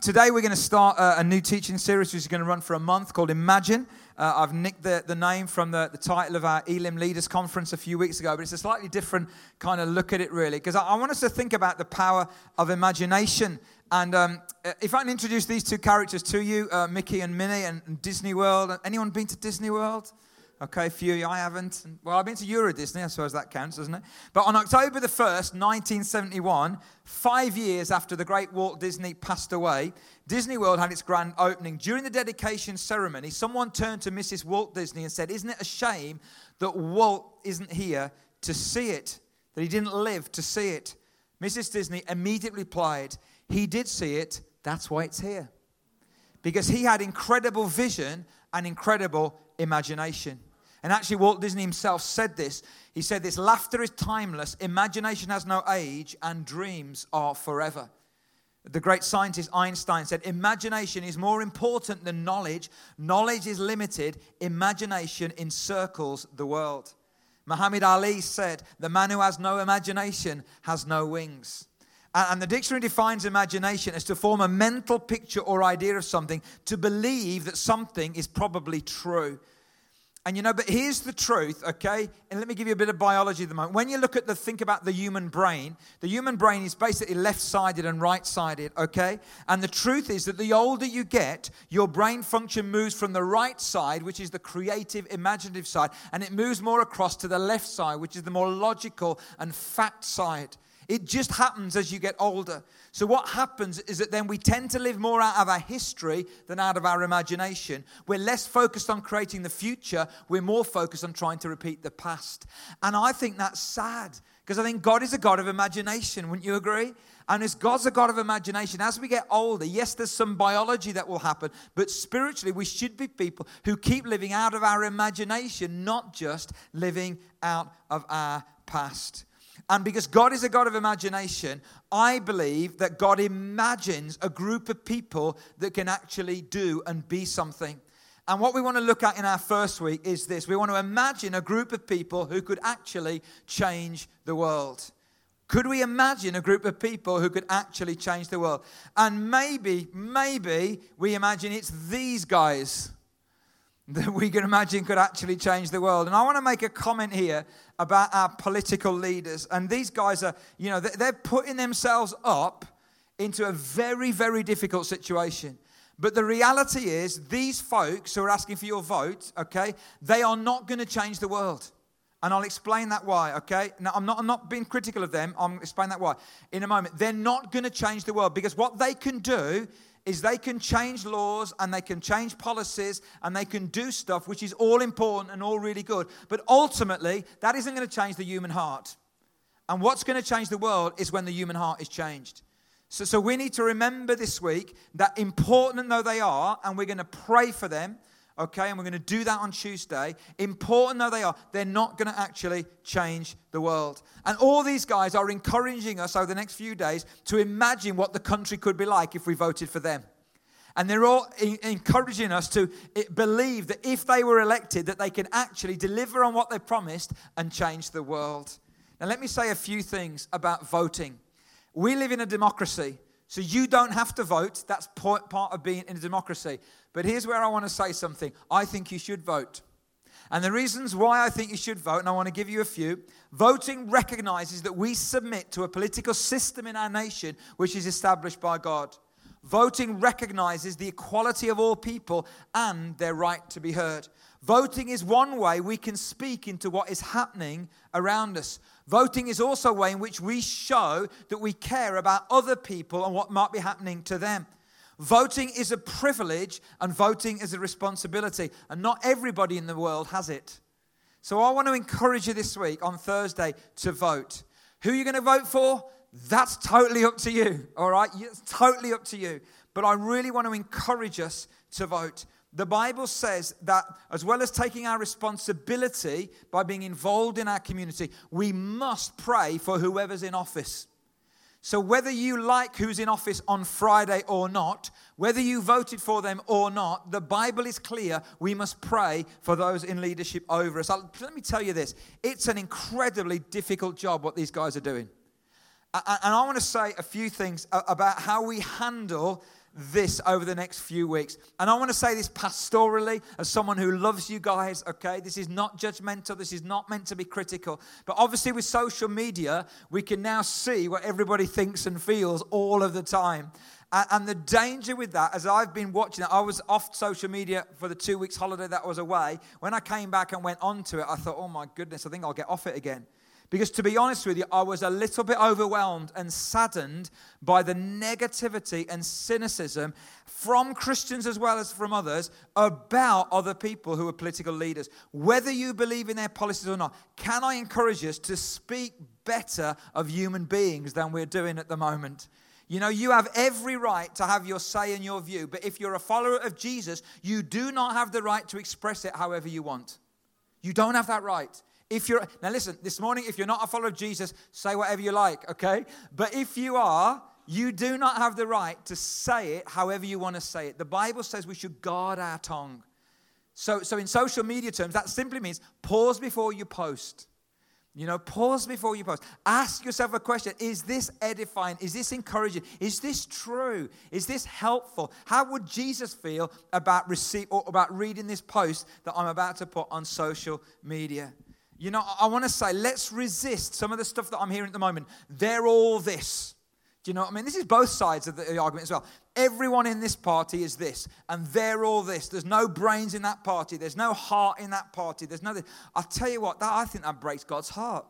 Today, we're going to start a, a, new teaching series which is going to run for a month called Imagine. Uh, I've nicked the, the name from the, the title of our Elim Leaders Conference a few weeks ago, but it's a slightly different kind of look at it, really, because I, I, want us to think about the power of imagination. And um, uh, if I can introduce these two characters to you, uh, Mickey and Minnie, and, and Disney World. Anyone been to Disney World? Okay, a few I haven't. Well, I've been to Euro Disney, I suppose that counts, doesn't it? But on October the 1st, 1971, five years after the great Walt Disney passed away, Disney World had its grand opening. During the dedication ceremony, someone turned to Mrs. Walt Disney and said, Isn't it a shame that Walt isn't here to see it? That he didn't live to see it? Mrs. Disney immediately replied, He did see it, that's why it's here. Because he had incredible vision and incredible imagination. And actually, Walt Disney himself said this. He said this laughter is timeless, imagination has no age, and dreams are forever. The great scientist Einstein said, Imagination is more important than knowledge. Knowledge is limited, imagination encircles the world. Muhammad Ali said, The man who has no imagination has no wings. And the dictionary defines imagination as to form a mental picture or idea of something, to believe that something is probably true. And you know, but here's the truth, okay? And let me give you a bit of biology at the moment. When you look at the think about the human brain, the human brain is basically left-sided and right-sided, okay? And the truth is that the older you get, your brain function moves from the right side, which is the creative, imaginative side, and it moves more across to the left side, which is the more logical and fact side. It just happens as you get older. So, what happens is that then we tend to live more out of our history than out of our imagination. We're less focused on creating the future, we're more focused on trying to repeat the past. And I think that's sad because I think God is a God of imagination. Wouldn't you agree? And as God's a God of imagination, as we get older, yes, there's some biology that will happen, but spiritually, we should be people who keep living out of our imagination, not just living out of our past. And because God is a God of imagination, I believe that God imagines a group of people that can actually do and be something. And what we want to look at in our first week is this we want to imagine a group of people who could actually change the world. Could we imagine a group of people who could actually change the world? And maybe, maybe we imagine it's these guys that we can imagine could actually change the world. And I want to make a comment here about our political leaders. And these guys are, you know, they're putting themselves up into a very, very difficult situation. But the reality is, these folks who are asking for your vote, okay, they are not going to change the world. And I'll explain that why, okay? Now, I'm not, I'm not being critical of them. I'm explain that why in a moment. They're not going to change the world because what they can do is they can change laws and they can change policies and they can do stuff which is all important and all really good. But ultimately, that isn't going to change the human heart. And what's going to change the world is when the human heart is changed. So, so we need to remember this week that important though they are, and we're going to pray for them okay? And we're going to do that on Tuesday. Important though they are, they're not going to actually change the world. And all these guys are encouraging us over the next few days to imagine what the country could be like if we voted for them. And they're all encouraging us to eh, believe that if they were elected, that they can actually deliver on what they promised and change the world. Now, let me say a few things about voting. We live in a democracy, so you don't have to vote. That's part of being in a democracy. But here's where I want to say something. I think you should vote. And the reasons why I think you should vote, and I want to give you a few. Voting recognizes that we submit to a political system in our nation which is established by God. Voting recognizes the equality of all people and their right to be heard. Voting is one way we can speak into what is happening around us. Voting is also a way in which we show that we care about other people and what might be happening to them. Voting is a privilege and voting is a responsibility, and not everybody in the world has it. So I want to encourage you this week on Thursday to vote. Who are you going to vote for? That's totally up to you, all right? It's totally up to you. But I really want to encourage us to vote. The Bible says that as well as taking our responsibility by being involved in our community, we must pray for whoever's in office. So, whether you like who's in office on Friday or not, whether you voted for them or not, the Bible is clear. We must pray for those in leadership over us. I'll, let me tell you this it's an incredibly difficult job what these guys are doing. And I want to say a few things about how we handle this over the next few weeks. And I want to say this pastorally as someone who loves you guys, okay? This is not judgmental, this is not meant to be critical. But obviously, with social media, we can now see what everybody thinks and feels all of the time. And the danger with that, as I've been watching it, I was off social media for the two weeks holiday that I was away. When I came back and went onto it, I thought, oh my goodness, I think I'll get off it again. Because to be honest with you, I was a little bit overwhelmed and saddened by the negativity and cynicism from Christians as well as from others about other people who are political leaders. Whether you believe in their policies or not, can I encourage us to speak better of human beings than we're doing at the moment? You know, you have every right to have your say and your view, but if you're a follower of Jesus, you do not have the right to express it however you want. You don't have that right. If you're now listen, this morning if you're not a follower of Jesus, say whatever you like, okay? But if you are, you do not have the right to say it however you want to say it. The Bible says we should guard our tongue. So, so in social media terms, that simply means pause before you post. You know, pause before you post. Ask yourself a question Is this edifying? Is this encouraging? Is this true? Is this helpful? How would Jesus feel about receive or about reading this post that I'm about to put on social media? You know, I want to say, let's resist some of the stuff that I'm hearing at the moment. They're all this. Do you know what I mean? This is both sides of the argument as well. Everyone in this party is this, and they're all this. There's no brains in that party. There's no heart in that party. There's nothing. I'll tell you what, that, I think that breaks God's heart.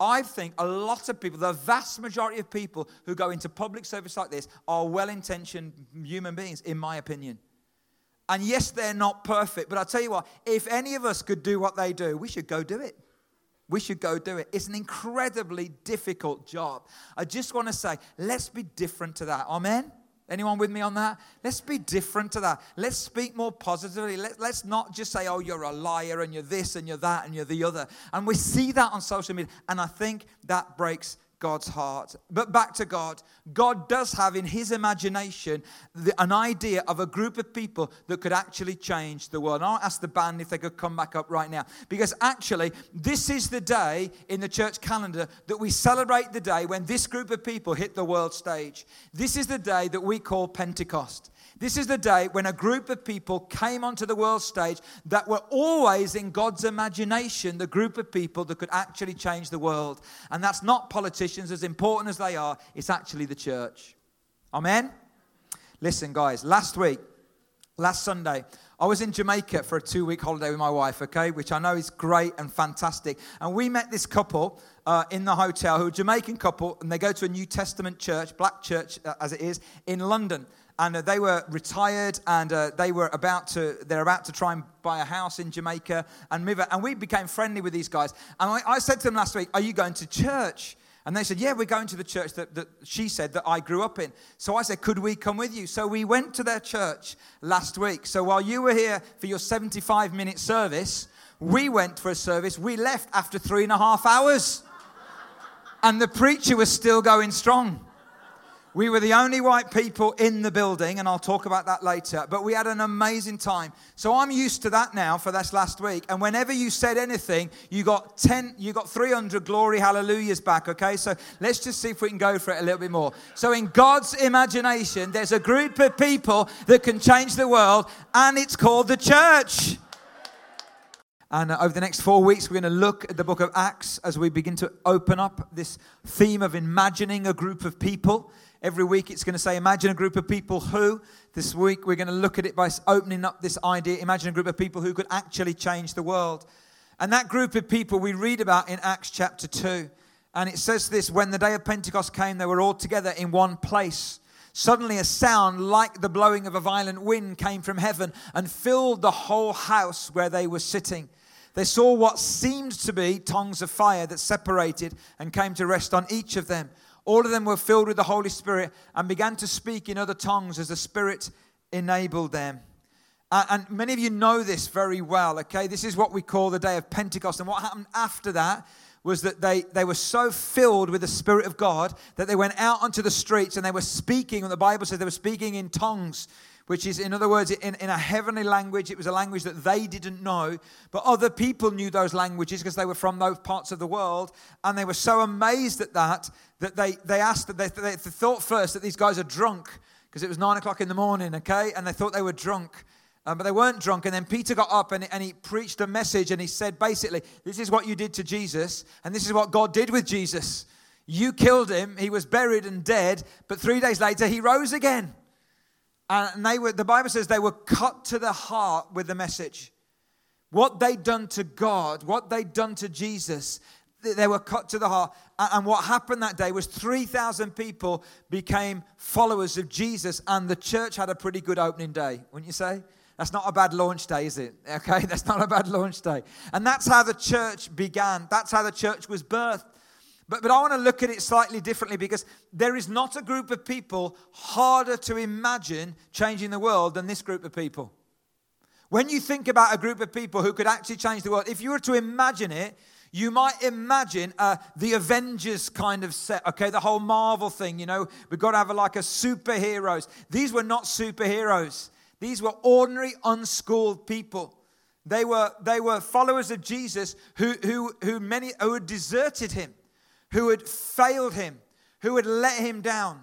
I think a lot of people, the vast majority of people who go into public service like this, are well intentioned human beings, in my opinion. And yes, they're not perfect, but I'll tell you what, if any of us could do what they do, we should go do it. We should go do it. It's an incredibly difficult job. I just want to say, let's be different to that. Amen? Anyone with me on that? Let's be different to that. Let's speak more positively. Let, us not just say, oh, you're a liar and you're this and you're that and you're the other. And we see that on social media. And I think that breaks God's heart. But back to God. God does have in his imagination the, an idea of a group of people that could actually change the world. And I'll ask the band if they could come back up right now. Because actually, this is the day in the church calendar that we celebrate the day when this group of people hit the world stage. This is the day that we call Pentecost. This is the day when a group of people came onto the world stage that were always in God's imagination, the group of people that could actually change the world. And that's not politicians, as important as they are, it's actually the church. Amen? Listen, guys, last week, last Sunday, I was in Jamaica for a two week holiday with my wife, okay, which I know is great and fantastic. And we met this couple uh, in the hotel who are a Jamaican couple, and they go to a New Testament church, black church uh, as it is, in London and uh, they were retired and uh, they were about to they're about to try and buy a house in jamaica. And move and we became friendly with these guys. And I, I, said to them last week are you going to church? And they said yeah we're going to the church that, that she said that i grew up in. So i said could we come with you? So we went to their church last week. So while you were here for your 75 minute service we went for a service. We left after three and a half hours. And the preacher was still going strong we were the only white people in the building, and I'll talk about that later, but we had an amazing time. So I'm used to that now for this last week. And whenever you said anything, you got 10, you got 300 glory hallelujahs back, okay? So let's just see if we can go for it a little bit more. So in God's imagination, there's a group of people that can change the world, and it's called the church. And uh, over the next four weeks, we're going to look at the book of Acts as we begin to open up this theme of imagining a group of people. Every week it's going to say, Imagine a group of people who. This week we're going to look at it by opening up this idea. Imagine a group of people who could actually change the world. And that group of people we read about in Acts chapter 2. And it says this when the day of Pentecost came, they were all together in one place. Suddenly, a sound like the blowing of a violent wind came from heaven and filled the whole house where they were sitting. They saw what seemed to be tongues of fire that separated and came to rest on each of them. All of them were filled with the Holy Spirit and began to speak in other tongues as the Spirit enabled them. And many of you know this very well, okay? This is what we call the day of Pentecost. And what happened after that was that they, they were so filled with the Spirit of God that they went out onto the streets and they were speaking, and the Bible says they were speaking in tongues which is, in other words, in, in a heavenly language. It was a language that they didn't know, but other people knew those languages because they were from those parts of the world. And they were so amazed at that that they, they asked, that they, they thought first that these guys are drunk because it was nine o'clock in the morning, okay? And they thought they were drunk. Um, but they weren't drunk. And then Peter got up and, and he preached a message and he said, basically, this is what you did to Jesus, and this is what God did with Jesus. You killed him, he was buried and dead, but three days later, he rose again. And they were, the Bible says they were cut to the heart with the message. What they'd done to God, what they'd done to Jesus, they were cut to the heart. And what happened that day was 3,000 people became followers of Jesus, and the church had a pretty good opening day, wouldn't you say? That's not a bad launch day, is it? Okay, that's not a bad launch day. And that's how the church began. That's how the church was birthed. But, but I want to look at it slightly differently because there is not a group of people harder to imagine changing the world than this group of people. When you think about a group of people who could actually change the world, if you were to imagine it, you might imagine uh, the Avengers kind of set, okay, the whole Marvel thing, you know, we've got to have a, like a superheroes. These were not superheroes, these were ordinary, unschooled people. They were, they were followers of Jesus who, who, who, many, who had deserted him, who had failed him, who had let him down.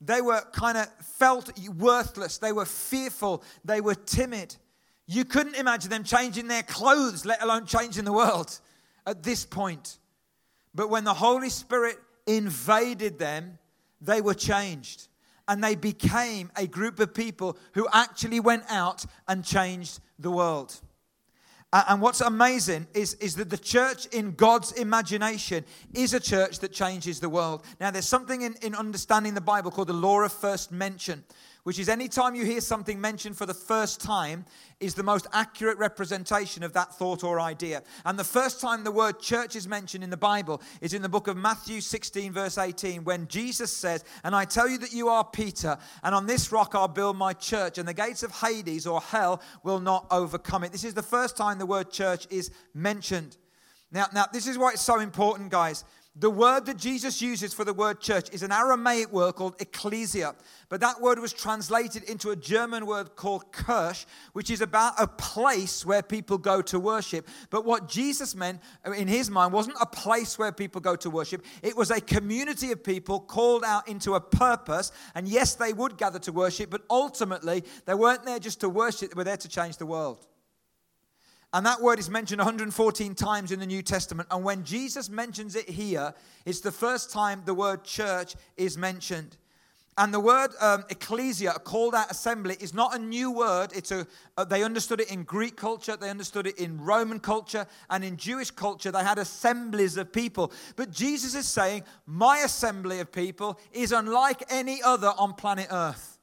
They were kind of felt worthless. They were fearful. They were timid. You couldn't imagine them changing their clothes, let alone changing the world at this point. But when the Holy Spirit invaded them, they were changed. And they became a group of people who actually went out and changed the world. And what's amazing is, is that the church in God's imagination is a church that changes the world. Now, there's something in, in understanding the Bible called the law of first mention which is anytime you hear something mentioned for the first time, is the most accurate representation of that thought or idea. And the first time the word church is mentioned in the Bible is in the book of Matthew 16, verse 18, when Jesus says, And I tell you that you are Peter, and on this rock I'll build my church, and the gates of Hades or hell will not overcome it. This is the first time the word church is mentioned. Now, now this is why it's so important, guys. The word that Jesus uses for the word church is an Aramaic word called ecclesia. But that word was translated into a German word called Kirche, which is about a place where people go to worship. But what Jesus meant uh, in his mind wasn't a place where people go to worship, it was a community of people called out into a purpose. And yes, they would gather to worship, but ultimately, they weren't there just to worship, they were there to change the world. And that word is mentioned 114 times in the New Testament. And when Jesus mentions it here, it's the first time the word church is mentioned. And the word um, ecclesia, a called out assembly, is not a new word. It's a, uh, they understood it in Greek culture, they understood it in Roman culture, and in Jewish culture, they had assemblies of people. But Jesus is saying, My assembly of people is unlike any other on planet Earth.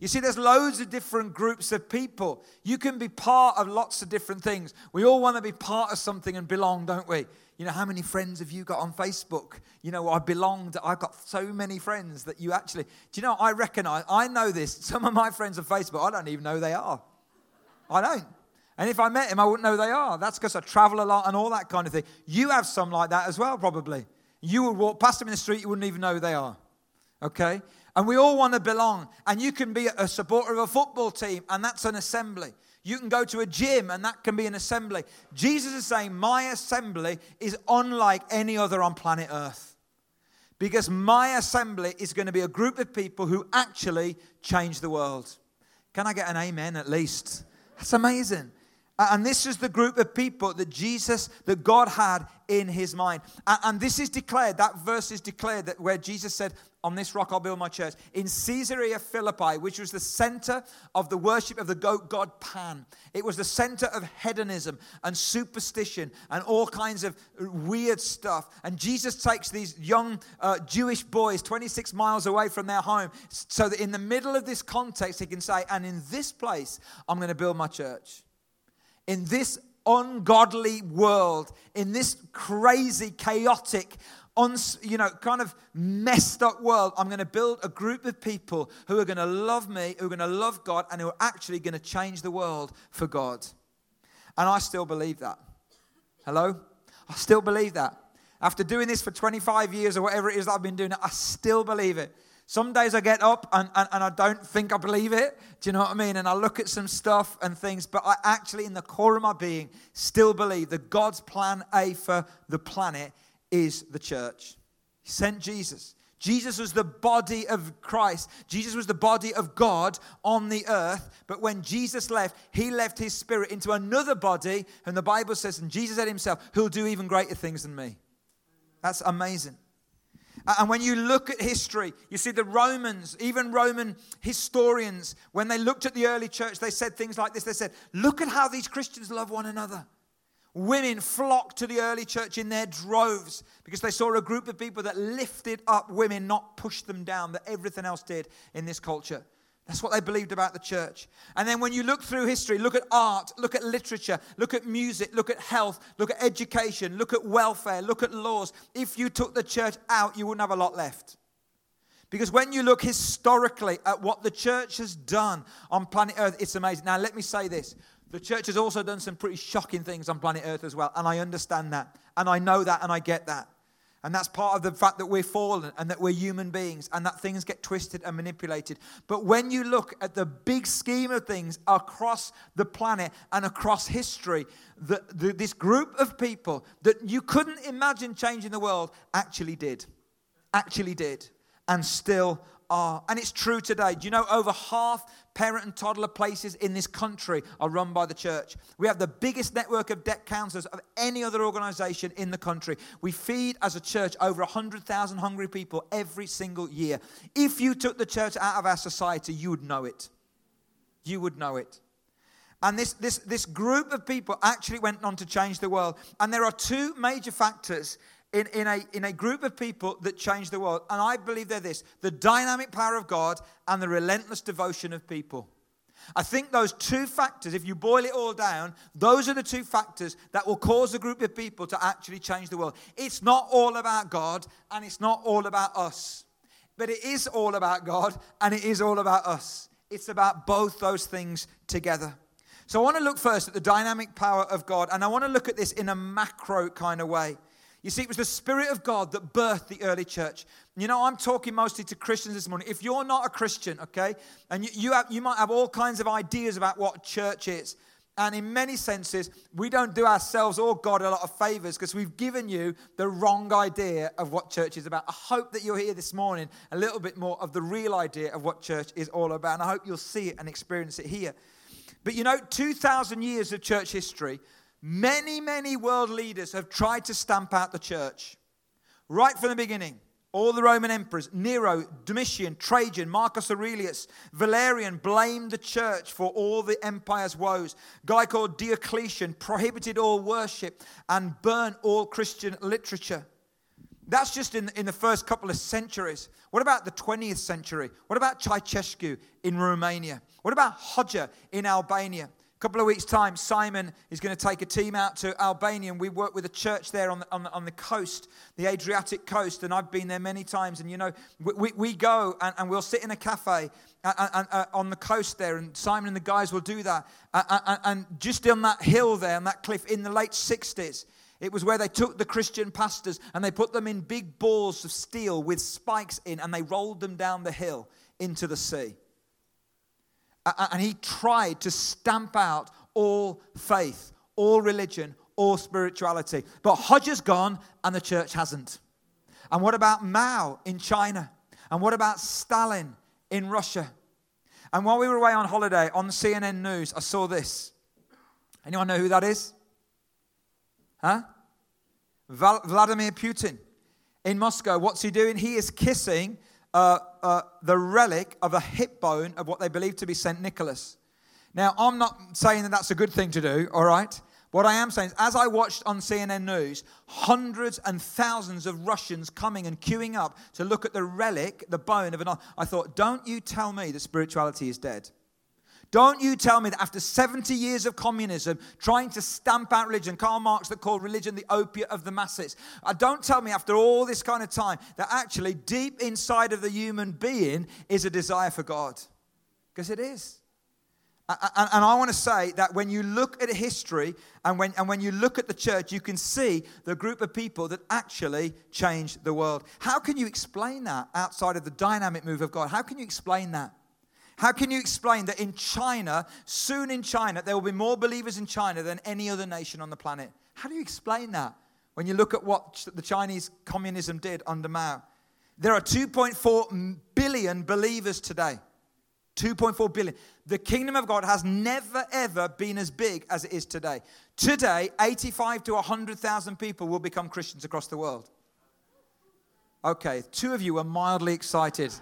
You see, there's loads of different groups of people. You can be part of lots of different things. We all want to be part of something and belong, don't we? You know, how many friends have you got on Facebook? You know, I belong I've got so many friends that you actually, do you know, I recognize, I know this. Some of my friends on Facebook, I don't even know they are. I don't. And if I met him, I wouldn't know they are. That's because I travel a lot and all that kind of thing. You have some like that as well, probably. You would walk past them in the street, you wouldn't even know who they are. Okay? And we all want to belong. And you can be a supporter of a football team, and that's an assembly. You can go to a gym, and that can be an assembly. Jesus is saying, My assembly is unlike any other on planet Earth. Because my assembly is going to be a group of people who actually change the world. Can I get an amen at least? That's amazing. And this is the group of people that Jesus, that God had in his mind. And this is declared, that verse is declared that where Jesus said, On this rock I'll build my church. In Caesarea Philippi, which was the center of the worship of the goat god Pan, it was the center of hedonism and superstition and all kinds of weird stuff. And Jesus takes these young uh, Jewish boys 26 miles away from their home so that in the middle of this context, he can say, And in this place, I'm going to build my church in this ungodly world, in this crazy, chaotic, un, you know, kind of messed up world, I'm going to build a group of people who are going to love me, who are going to love God, and who are actually going to change the world for God. And I still believe that. Hello? I still believe that. After doing this for 25 years or whatever it is that I've been doing, I still believe it. Some days I get up and, and, and, I don't think I believe it. Do you know what I mean? And I look at some stuff and things, but I actually, in the core of my being, still believe that God's plan A for the planet is the church. He sent Jesus Jesus was the body of Christ. Jesus was the body of God on the earth. But when Jesus left, he left his spirit into another body. And the Bible says, and Jesus said himself, who'll do even greater things than me. That's amazing. And when you look at history, you see the Romans, even Roman historians, when they looked at the early church, they said things like this. They said, Look at how these Christians love one another. Women flocked to the early church in their droves because they saw a group of people that lifted up women, not pushed them down, that everything else did in this culture. That's what they believed about the church. And then when you look through history, look at art, look at literature, look at music, look at health, look at education, look at welfare, look at laws. If you took the church out, you wouldn't have a lot left. Because when you look historically at what the church has done on planet Earth, it's amazing. Now, let me say this the church has also done some pretty shocking things on planet Earth as well. And I understand that. And I know that. And I get that. And that's part of the fact that we're fallen and that we're human beings and that things get twisted and manipulated. But when you look at the big scheme of things across the planet and across history, the, the, this group of people that you couldn't imagine changing the world actually did. Actually did. And still are. And it's true today. Do you know over half parent and toddler places in this country are run by the church? We have the biggest network of debt counselors of any other organization in the country. We feed as a church over 100,000 hungry people every single year. If you took the church out of our society, you would know it. You would know it. And this, this, this group of people actually went on to change the world. And there are two major factors in, in, a, in a group of people that change the world. And I believe they're this the dynamic power of God and the relentless devotion of people. I think those two factors, if you boil it all down, those are the two factors that will cause a group of people to actually change the world. It's not all about God and it's not all about us, but it is all about God and it is all about us. It's about both those things together. So I want to look first at the dynamic power of God, and I want to look at this in a macro kind of way. You see, it was the Spirit of God that birthed the early church. You know, I'm talking mostly to Christians this morning. If you're not a Christian, okay, and you, you, have, you might have all kinds of ideas about what church is. And in many senses, we don't do ourselves or God a lot of favors because we've given you the wrong idea of what church is about. I hope that you're here this morning a little bit more of the real idea of what church is all about. And I hope you'll see it and experience it here. But you know, 2,000 years of church history Many, many world leaders have tried to stamp out the church right from the beginning. All the Roman emperors, Nero, Domitian, Trajan, Marcus Aurelius, Valerian blamed the church for all the empire's woes. A guy called Diocletian prohibited all worship and burned all Christian literature. That's just in, in the first couple of centuries. What about the 20th century? What about Ceausescu in Romania? What about Hoxha in Albania? Couple of weeks' time, Simon is going to take a team out to Albania, and we work with a church there on the, on the, on the coast, the Adriatic coast, and I've been there many times. And you know, we, we, we go and, and, we'll sit in a cafe and, and, uh, on the coast there, and Simon and the guys will do that. and just on that hill there, on that cliff, in the late 60s, it was where they took the Christian pastors and they put them in big balls of steel with spikes in, and they rolled them down the hill into the sea and he tried to stamp out all faith, all religion, all spirituality. But Hoxha's gone and the church hasn't. And what about Mao in China? And what about Stalin in Russia? And while we were away on holiday on CNN News, I saw this. Anyone know who that is? Huh? Vladimir Putin in Moscow. What's he doing? He is kissing uh, uh, the relic of a hip bone of what they believe to be St. Nicholas. Now, I'm not saying that that's a good thing to do, all right? What I am saying is, as I watched on CNN News, hundreds and thousands of Russians coming and queuing up to look at the relic, the bone of an. I thought, don't you tell me that spirituality is dead. Don't you tell me that after 70 years of communism, trying to stamp out religion, Karl Marx that called religion the opiate of the masses. Uh, don't tell me after all this kind of time that actually deep inside of the human being is a desire for God. Because it is. And I want to say that when you look at history and when, and when you look at the church, you can see the group of people that actually changed the world. How can you explain that outside of the dynamic move of God? How can you explain that? How can you explain that in China, soon in China, there will be more believers in China than any other nation on the planet? How do you explain that when you look at what the Chinese communism did under Mao? There are 2.4 billion believers today. 2.4 billion. The kingdom of God has never, ever been as big as it is today. Today, 85 to 100,000 people will become Christians across the world. Okay, two of you were mildly excited.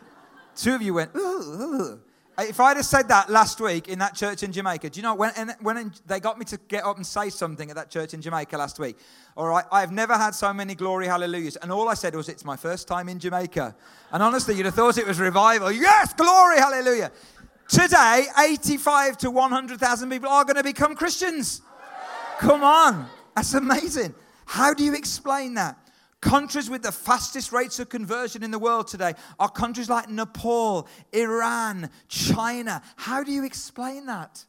Two of you went, ooh, ooh. Uh, if I'd have said that last week in that church in Jamaica, do you know when, when they got me to get up and say something at that church in Jamaica last week? All right, I've never had so many glory hallelujahs. And all I said was, It's my first time in Jamaica. And honestly, you'd have thought it was revival. Yes, glory hallelujah. Today, 85 to 100,000 people are going to become Christians. Come on, that's amazing. How do you explain that? Countries with the fastest rates of conversion in the world today are countries like Nepal, Iran, China. How do you explain that?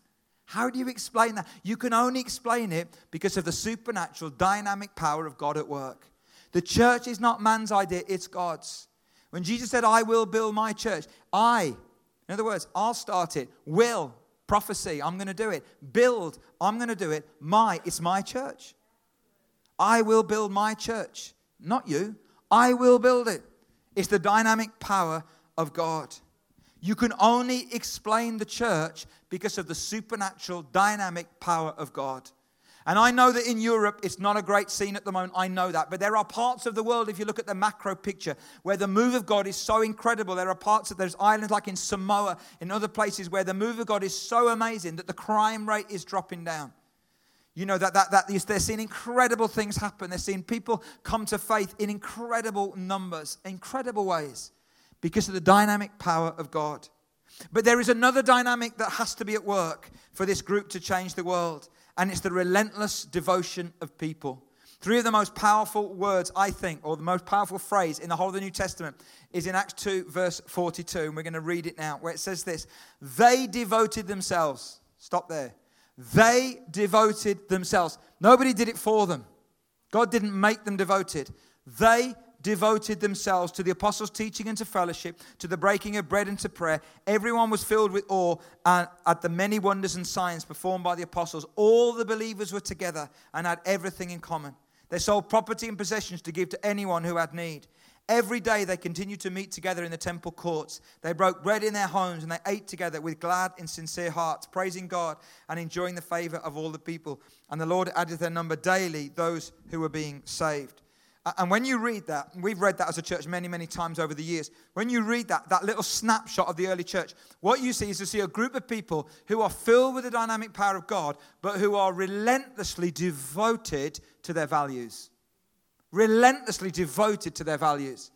How do you explain that? You can only explain it because of the supernatural, dynamic power of God at work. The church is not man's idea, it's God's. When Jesus said, I will build my church, I, in other words, I'll start it, will, prophecy, I'm going to do it, build, I'm going to do it, my, it's my church. I will build my church. Not you. I will build it. It's the dynamic power of God. You can only explain the church because of the supernatural dynamic power of God. And I know that in Europe it's not a great scene at the moment. I know that. But there are parts of the world, if you look at the macro picture, where the move of God is so incredible. There are parts of those islands like in Samoa, in other places where the move of God is so amazing that the crime rate is dropping down. You know, that, that, that they're seeing incredible things happen. They're seeing people come to faith in incredible numbers, incredible ways, because of the dynamic power of God. But there is another dynamic that has to be at work for this group to change the world, and it's the relentless devotion of people. Three of the most powerful words, I think, or the most powerful phrase in the whole of the New Testament is in Acts 2, verse 42, and we're going to read it now, where it says this They devoted themselves. Stop there. They devoted themselves. Nobody did it for them. God didn't make them devoted. They devoted themselves to the apostles' teaching and to fellowship, to the breaking of bread and to prayer. Everyone was filled with awe uh, at the many wonders and signs performed by the apostles. All the believers were together and had everything in common. They sold property and possessions to give to anyone who had need. Every day they continued to meet together in the temple courts. They broke bread in their homes and they ate together with glad and sincere hearts, praising God and enjoying the favor of all the people. And the Lord added their number daily those who were being saved. And when you read that, we've read that as a church many, many times over the years. When you read that, that little snapshot of the early church, what you see is you see a group of people who are filled with the dynamic power of God, but who are relentlessly devoted to their values relentlessly devoted to their values.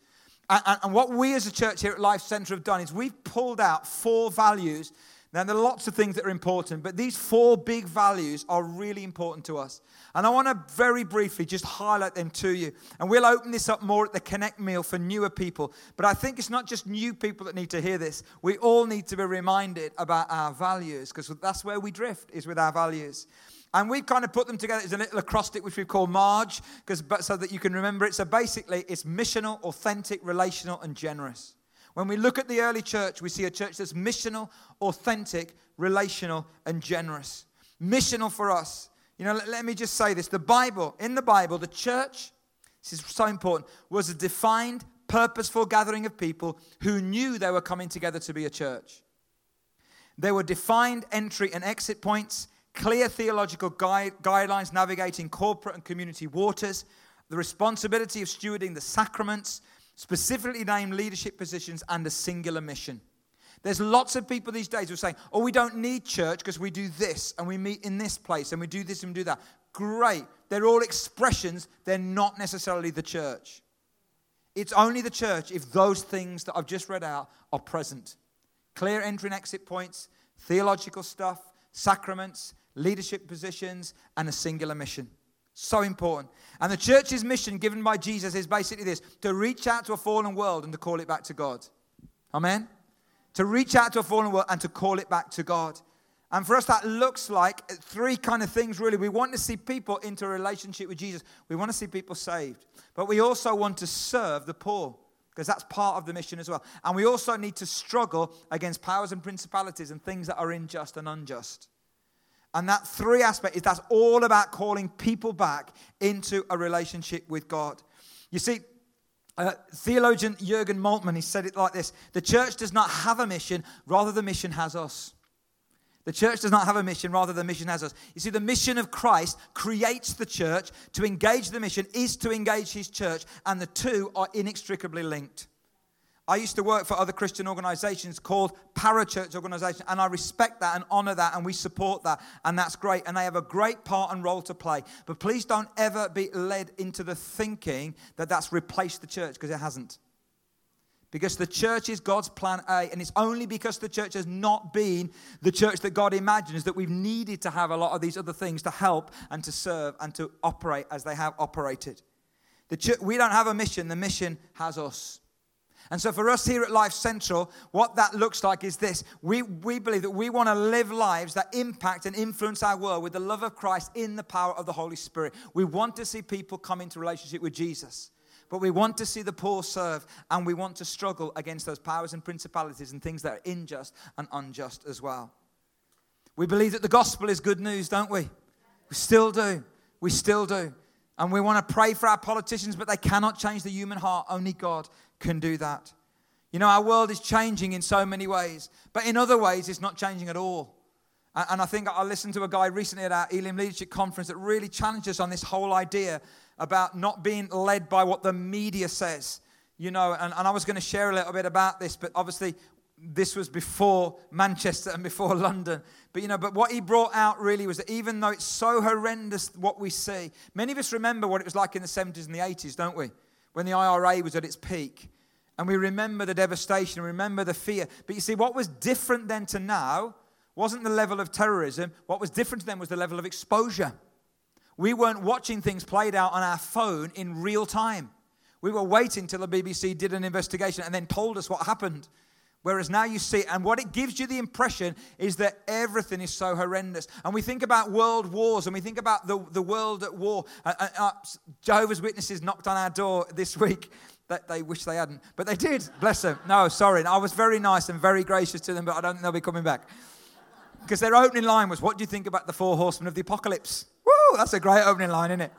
And, and, and, what we as a church here at Life Centre have done is we've pulled out four values. Now, there are lots of things that are important, but these four big values are really important to us. And I want to very briefly just highlight them to you. And we'll open this up more at the Connect meal for newer people. But I think it's not just new people that need to hear this. We all need to be reminded about our values because that's where we drift, is with our values. And we've kind of put them together as a little acrostic, which we call MARGE, because so that you can remember it. So basically, it's missional, authentic, relational, and generous. When we look at the early church, we see a church that's missional, authentic, relational, and generous. Missional for us. You know, let, let me just say this. The Bible, in the Bible, the church, this is so important, was a defined, purposeful gathering of people who knew they were coming together to be a church. There were defined entry and exit points clear theological guide, guidelines navigating corporate and community waters, the responsibility of stewarding the sacraments, specifically named leadership positions, and a singular mission. There's lots of people these days who are saying, oh, we don't need church because we do this and we meet in this place and we do this and we do that. Great. They're all expressions, they're not necessarily the church. It's only the church if those things that I've just read out are present. Clear entry and exit points, theological stuff, sacraments, leadership positions, and a singular mission. So important. And the church's mission given by Jesus is basically this to reach out to a fallen world and to call it back to God. Amen? To reach out to a fallen world and to call it back to God. And for us, that looks like three kind of things, really. We want to see people into a relationship with Jesus, we want to see people saved. But we also want to serve the poor because that's part of the mission as well. And we also need to struggle against powers and principalities and things that are unjust and unjust. And that three aspect is that's all about calling people back into a relationship with God. You see, Uh, theologian Jurgen Moltmann, he said it like this The church does not have a mission, rather, the mission has us. The church does not have a mission, rather, the mission has us. You see, the mission of Christ creates the church. To engage the mission is to engage his church, and the two are inextricably linked. I used to work for other Christian organizations called parachurch organizations, and I respect that and honor that, and we support that, and that's great. And they have a great part and role to play. But please don't ever be led into the thinking that that's replaced the church, because it hasn't. Because the church is God's plan A, and it's only because the church has not been the church that God imagines that we've needed to have a lot of these other things to help and to serve and to operate as they have operated. The we don't have a mission, the mission has us. And so, for us here at Life Centre, what that looks like is this we, we believe that we want to live lives that impact and influence our world with the love of Christ in the power of the Holy Spirit. We want to see people come into relationship with Jesus. But we want to see the poor serve, and we want to struggle against those powers and principalities and things that are unjust and unjust as well. We believe that the gospel is good news, don't we? We still do. We still do. And we want to pray for our politicians, but they cannot change the human heart. Only God can do that. You know, our world is changing in so many ways, but in other ways, it's not changing at all. And I think I listened to a guy recently at our Elim Leadership Conference that really challenged us on this whole idea about not being led by what the media says. You know, and, and I was going to share a little bit about this, but obviously this was before Manchester and before London. But you know, but what he brought out really was that even though it's so horrendous what we see, many of us remember what it was like in the 70s and the 80s, don't we? When the IRA was at its peak. And we remember the devastation, remember the fear. But you see, what was different then to now wasn't the level of terrorism. What was different to them was the level of exposure. We weren't watching things played out on our phone in real time. We were waiting till the BBC did an investigation and then told us what happened. Whereas now you see, and what it gives you the impression is that everything is so horrendous. And we think about world wars and we think about the, the world at war. Uh, uh, uh Jehovah's Witnesses knocked on our door this week that they wish they hadn't, but they did. Bless them. No, sorry. I was very nice and very gracious to them, but I don't think they'll be coming back. Because their opening line was, What do you think about the four horsemen of the apocalypse? Woo, that's a great opening line, isn't it?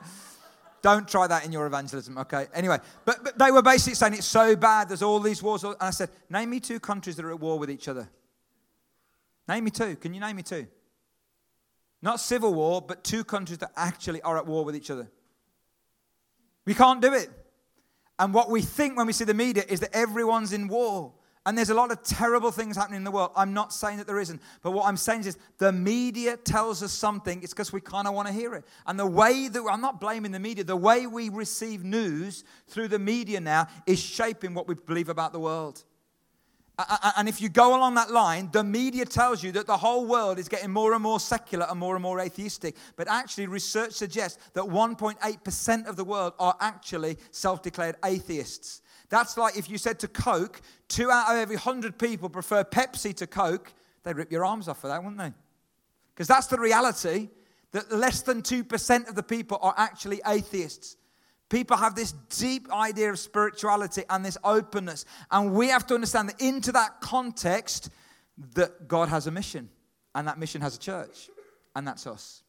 Don't try that in your evangelism, okay? Anyway, but, but they were basically saying it's so bad, there's all these wars. And I said, Name me two countries that are at war with each other. Name me two. Can you name me two? Not civil war, but two countries that actually are at war with each other. We can't do it. And what we think when we see the media is that everyone's in war. And there's a lot of terrible things happening in the world. I'm not saying that there isn't. But what I'm saying is the media tells us something. It's because we kind of want to hear it. And the way that I'm not blaming the media, the way we receive news through the media now is shaping what we believe about the world. And if you go along that line, the media tells you that the whole world is getting more and more secular and more and more atheistic. But actually, research suggests that 1.8% of the world are actually self declared atheists. That's like if you said to Coke, two out of every 100 people prefer Pepsi to Coke, they'd rip your arms off for that, wouldn't they? Because that's the reality that less than 2% of the people are actually atheists. People have this deep idea of spirituality and this openness. And we have to understand that into that context, that God has a mission. And that mission has a church. And that's us.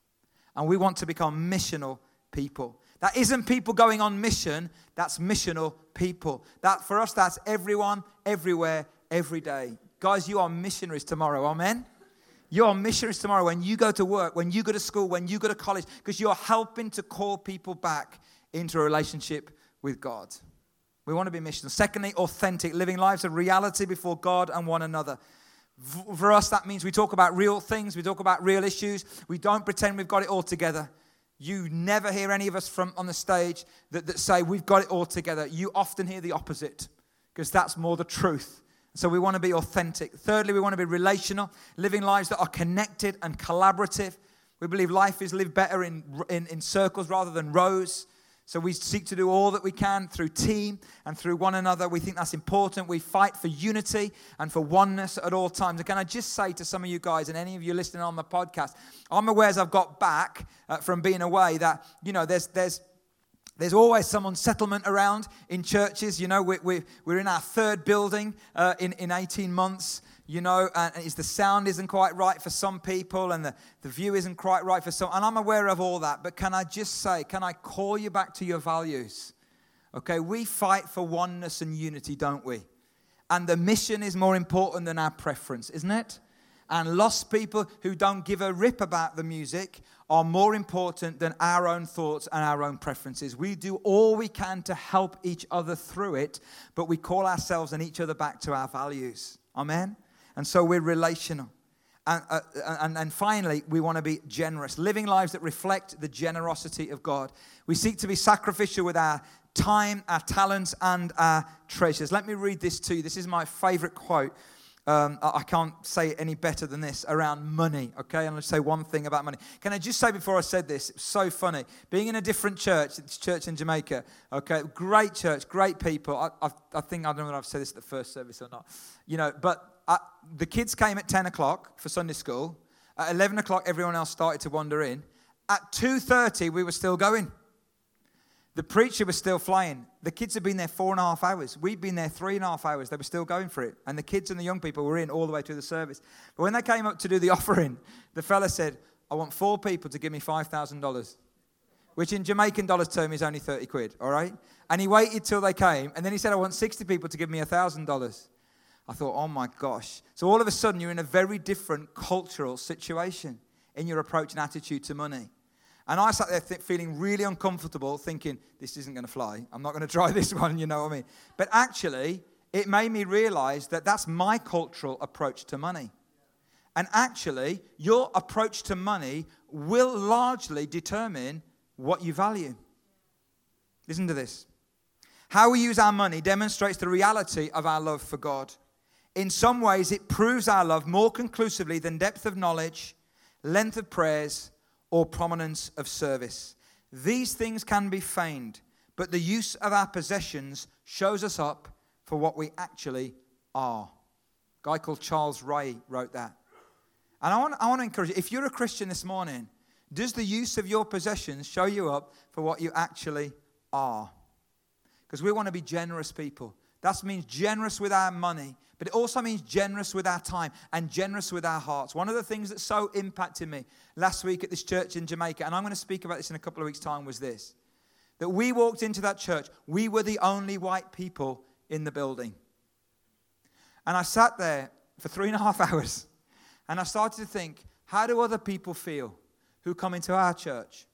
And we want to become missional people. That isn't people going on mission, that's missional people. That for us, that's everyone, everywhere, every day. Guys, you are missionaries tomorrow, amen? You are missionaries tomorrow when you go to work, when you go to school, when you go to college, because you're helping to call people back into a relationship with God. We want to be missional. Secondly, authentic, living lives of reality before God and one another. For us, that means we talk about real things, we talk about real issues, we don't pretend we've got it all together. You never hear any of us from on the stage that, that say we've got it all together. You often hear the opposite because that's more the truth. So we want to be authentic. Thirdly, we want to be relational, living lives that are connected and collaborative. We believe life is lived better in, in, in circles rather than rows. So we seek to do all that we can through team and through one another. We think that's important. We fight for unity and for oneness at all times. And can I just say to some of you guys and any of you listening on the podcast, I'm aware as I've got back uh, from being away that, you know, there's, there's, there's always some unsettlement around in churches. You know, we, we, we're in our third building uh, in, in 18 months you know, and is the sound isn't quite right for some people and the, the view isn't quite right for some. And I'm aware of all that. But can I just say, can I call you back to your values Okay, we fight for oneness and unity, don't we? And the mission is more important than our preference, isn't it? And lost people who don't give a rip about the music are more important than our own thoughts and our own preferences. We do all we can to help each other through it, but we call ourselves and each other back to our values. Amen? And so we're relational. And, uh, and, and finally, we want to be generous, living lives that reflect the generosity of God. We seek to be sacrificial with our time, our talents, and our treasures. Let me read this to you. This is my favorite quote. Um, I can't say it any better than this around money, okay? Going to say one thing about money. Can I just say before I said this, it's so funny. Being in a different church, it's church in Jamaica, okay? Great church, great people. I, I, I think, I don't know if I've said this at the first service or not, you know, but The kids came at 10 o'clock for Sunday school. At 11 o'clock, everyone else started to wander in. At 2.30, we were still going. The preacher was still flying. The kids had been there four and a half hours. We'd been there three and a half hours. They were still going for it. And the kids and the young people were in all the way through the service. But when they came up to do the offering, the fella said, I want four people to give me $5,000, which in Jamaican dollars term is only 30 quid, all right? And he waited till they came. And then he said, I want 60 people to give me $1,000. I thought, oh my gosh. So all of a sudden, you're in a very different cultural situation in your approach and attitude to money. And I sat there th- feeling really uncomfortable, thinking, this isn't going to fly. I'm not going to try this one, you know what I mean? But actually, it made me realize that that's my cultural approach to money. And actually, your approach to money will largely determine what you value. Listen to this. How we use our money demonstrates the reality of our love for God. In some ways, it proves our love more conclusively than depth of knowledge, length of prayers, or prominence of service. These things can be feigned, but the use of our possessions shows us up for what we actually are. A guy called Charles Ryrie wrote that. And I want, I want to encourage you if you're a Christian this morning, does the use of your possessions show you up for what you actually are? Because we want to be generous people. That means generous with our money, but it also means generous with our time and generous with our hearts. One of the things that so impacted me last week at this church in Jamaica, and I'm going to speak about this in a couple of weeks' time, was this that we walked into that church, we were the only white people in the building. And I sat there for three and a half hours and I started to think, how do other people feel who come into our church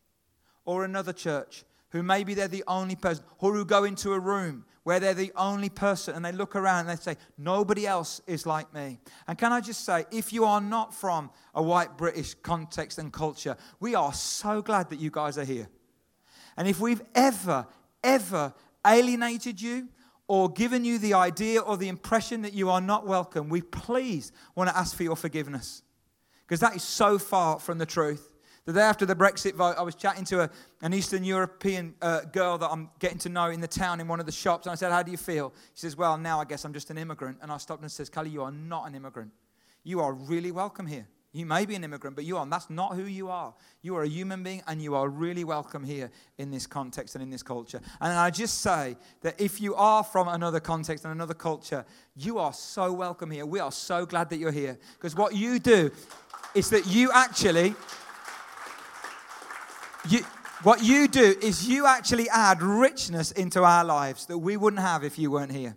or another church who maybe they're the only person, or who go into a room where they're the only person and they look around and they say, Nobody else is like me. And can I just say, if you are not from a white British context and culture, we are so glad that you guys are here. And if we've ever, ever alienated you or given you the idea or the impression that you are not welcome, we please want to ask for your forgiveness. Because that is so far from the truth. The day after the Brexit vote, I was chatting to a, an Eastern European uh, girl that I'm getting to know in the town in one of the shops. And I said, How do you feel? She says, Well, now I guess I'm just an immigrant. And I stopped and says, Kelly, you are not an immigrant. You are really welcome here. You may be an immigrant, but you are. That's not who you are. You are a human being, and you are really welcome here in this context and in this culture. And I just say that if you are from another context and another culture, you are so welcome here. We are so glad that you're here. Because what you do is that you actually you, what you do is you actually add richness into our lives that we wouldn't have if you weren't here.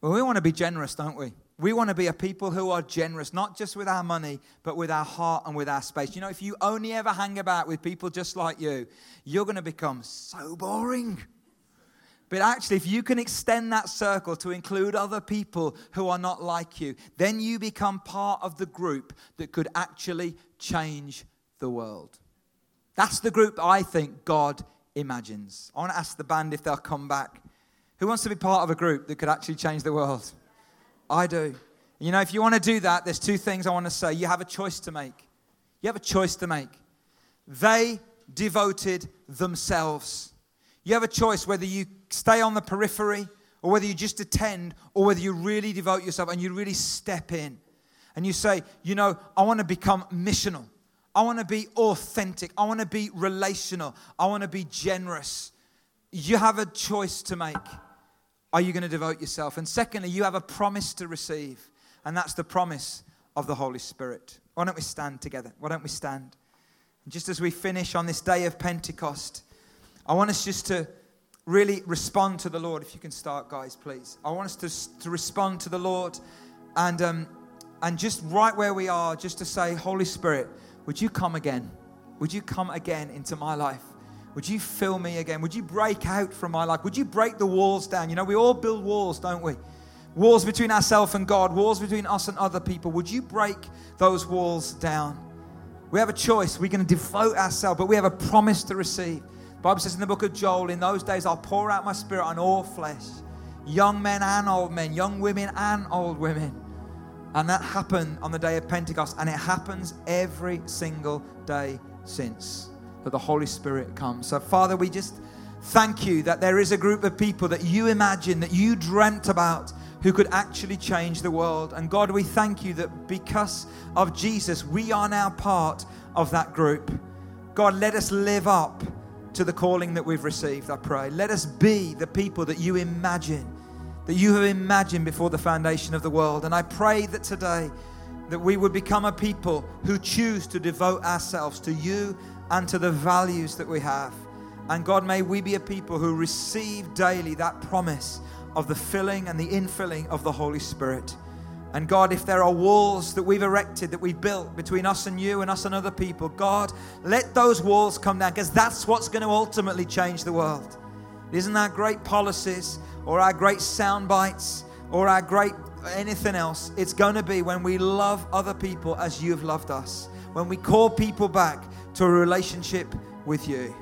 Well, we want to be generous, don't we? We want to be a people who are generous, not just with our money, but with our heart and with our space. You know, if you only ever hang about with people just like you, you're going to become so boring. But actually, if you can extend that circle to include other people who are not like you, then you become part of the group that could actually change the world. That's the group I think God imagines. I want to ask the band if they'll come back. Who wants to be part of a group that could actually change the world? I do. You know, if you want to do that, there's two things I want to say. You have a choice to make. You have a choice to make. They devoted themselves. You have a choice whether you stay on the periphery or whether you just attend or whether you really devote yourself and you really step in. And you say, you know, I want to become missional. I want to be authentic. I want to be relational. I want to be generous. You have a choice to make. Are you going to devote yourself? And secondly, you have a promise to receive, and that's the promise of the Holy Spirit. Why don't we stand together? Why don't we stand? And just as we finish on this day of Pentecost, I want us just to really respond to the Lord. If you can start, guys, please. I want us to, to respond to the Lord and, um, and just right where we are, just to say, Holy Spirit, would you come again? Would you come again into my life? Would you fill me again? Would you break out from my life? Would you break the walls down? You know, we all build walls, don't we? Walls between ourselves and God, walls between us and other people. Would you break those walls down? We have a choice. We're going to devote ourselves, but we have a promise to receive. The Bible says in the book of Joel, in those days I'll pour out my spirit on all flesh, young men and old men, young women and old women. And that happened on the day of Pentecost, and it happens every single day since that the Holy Spirit comes. So, Father, we just thank you that there is a group of people that you imagine, that you dreamt about, who could actually change the world. And God, we thank you that because of Jesus, we are now part of that group. God, let us live up to the calling that we've received, I pray. Let us be the people that you imagine, that you have imagined before the foundation of the world. And I pray that today, that we would become a people who choose to devote ourselves to you and to the values that we have. And God, may we be a people who receive daily that promise of the filling and the infilling of the Holy Spirit. And God, if there are walls that we've erected, that we've built between us and you and us and other people, God, let those walls come down because that's what's going to ultimately change the world. Isn't that great policies or our great sound bites or our great anything else. It's going to be when we love other people as you've loved us, when we call people back to a relationship with you.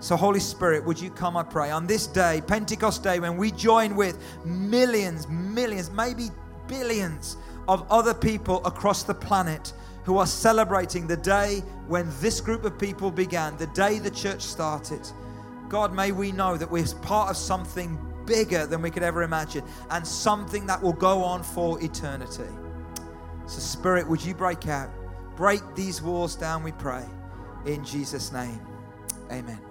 So, Holy Spirit, would you come, I pray, on this day, Pentecost Day, when we join with millions, millions, maybe billions of other people across the planet who are celebrating the day when this group of people began, the day the church started. God, may we know that we're part of something bigger than we could ever imagine and something that will go on for eternity. So, Spirit, would you break out? Break these walls down, we pray. In Jesus' name, amen.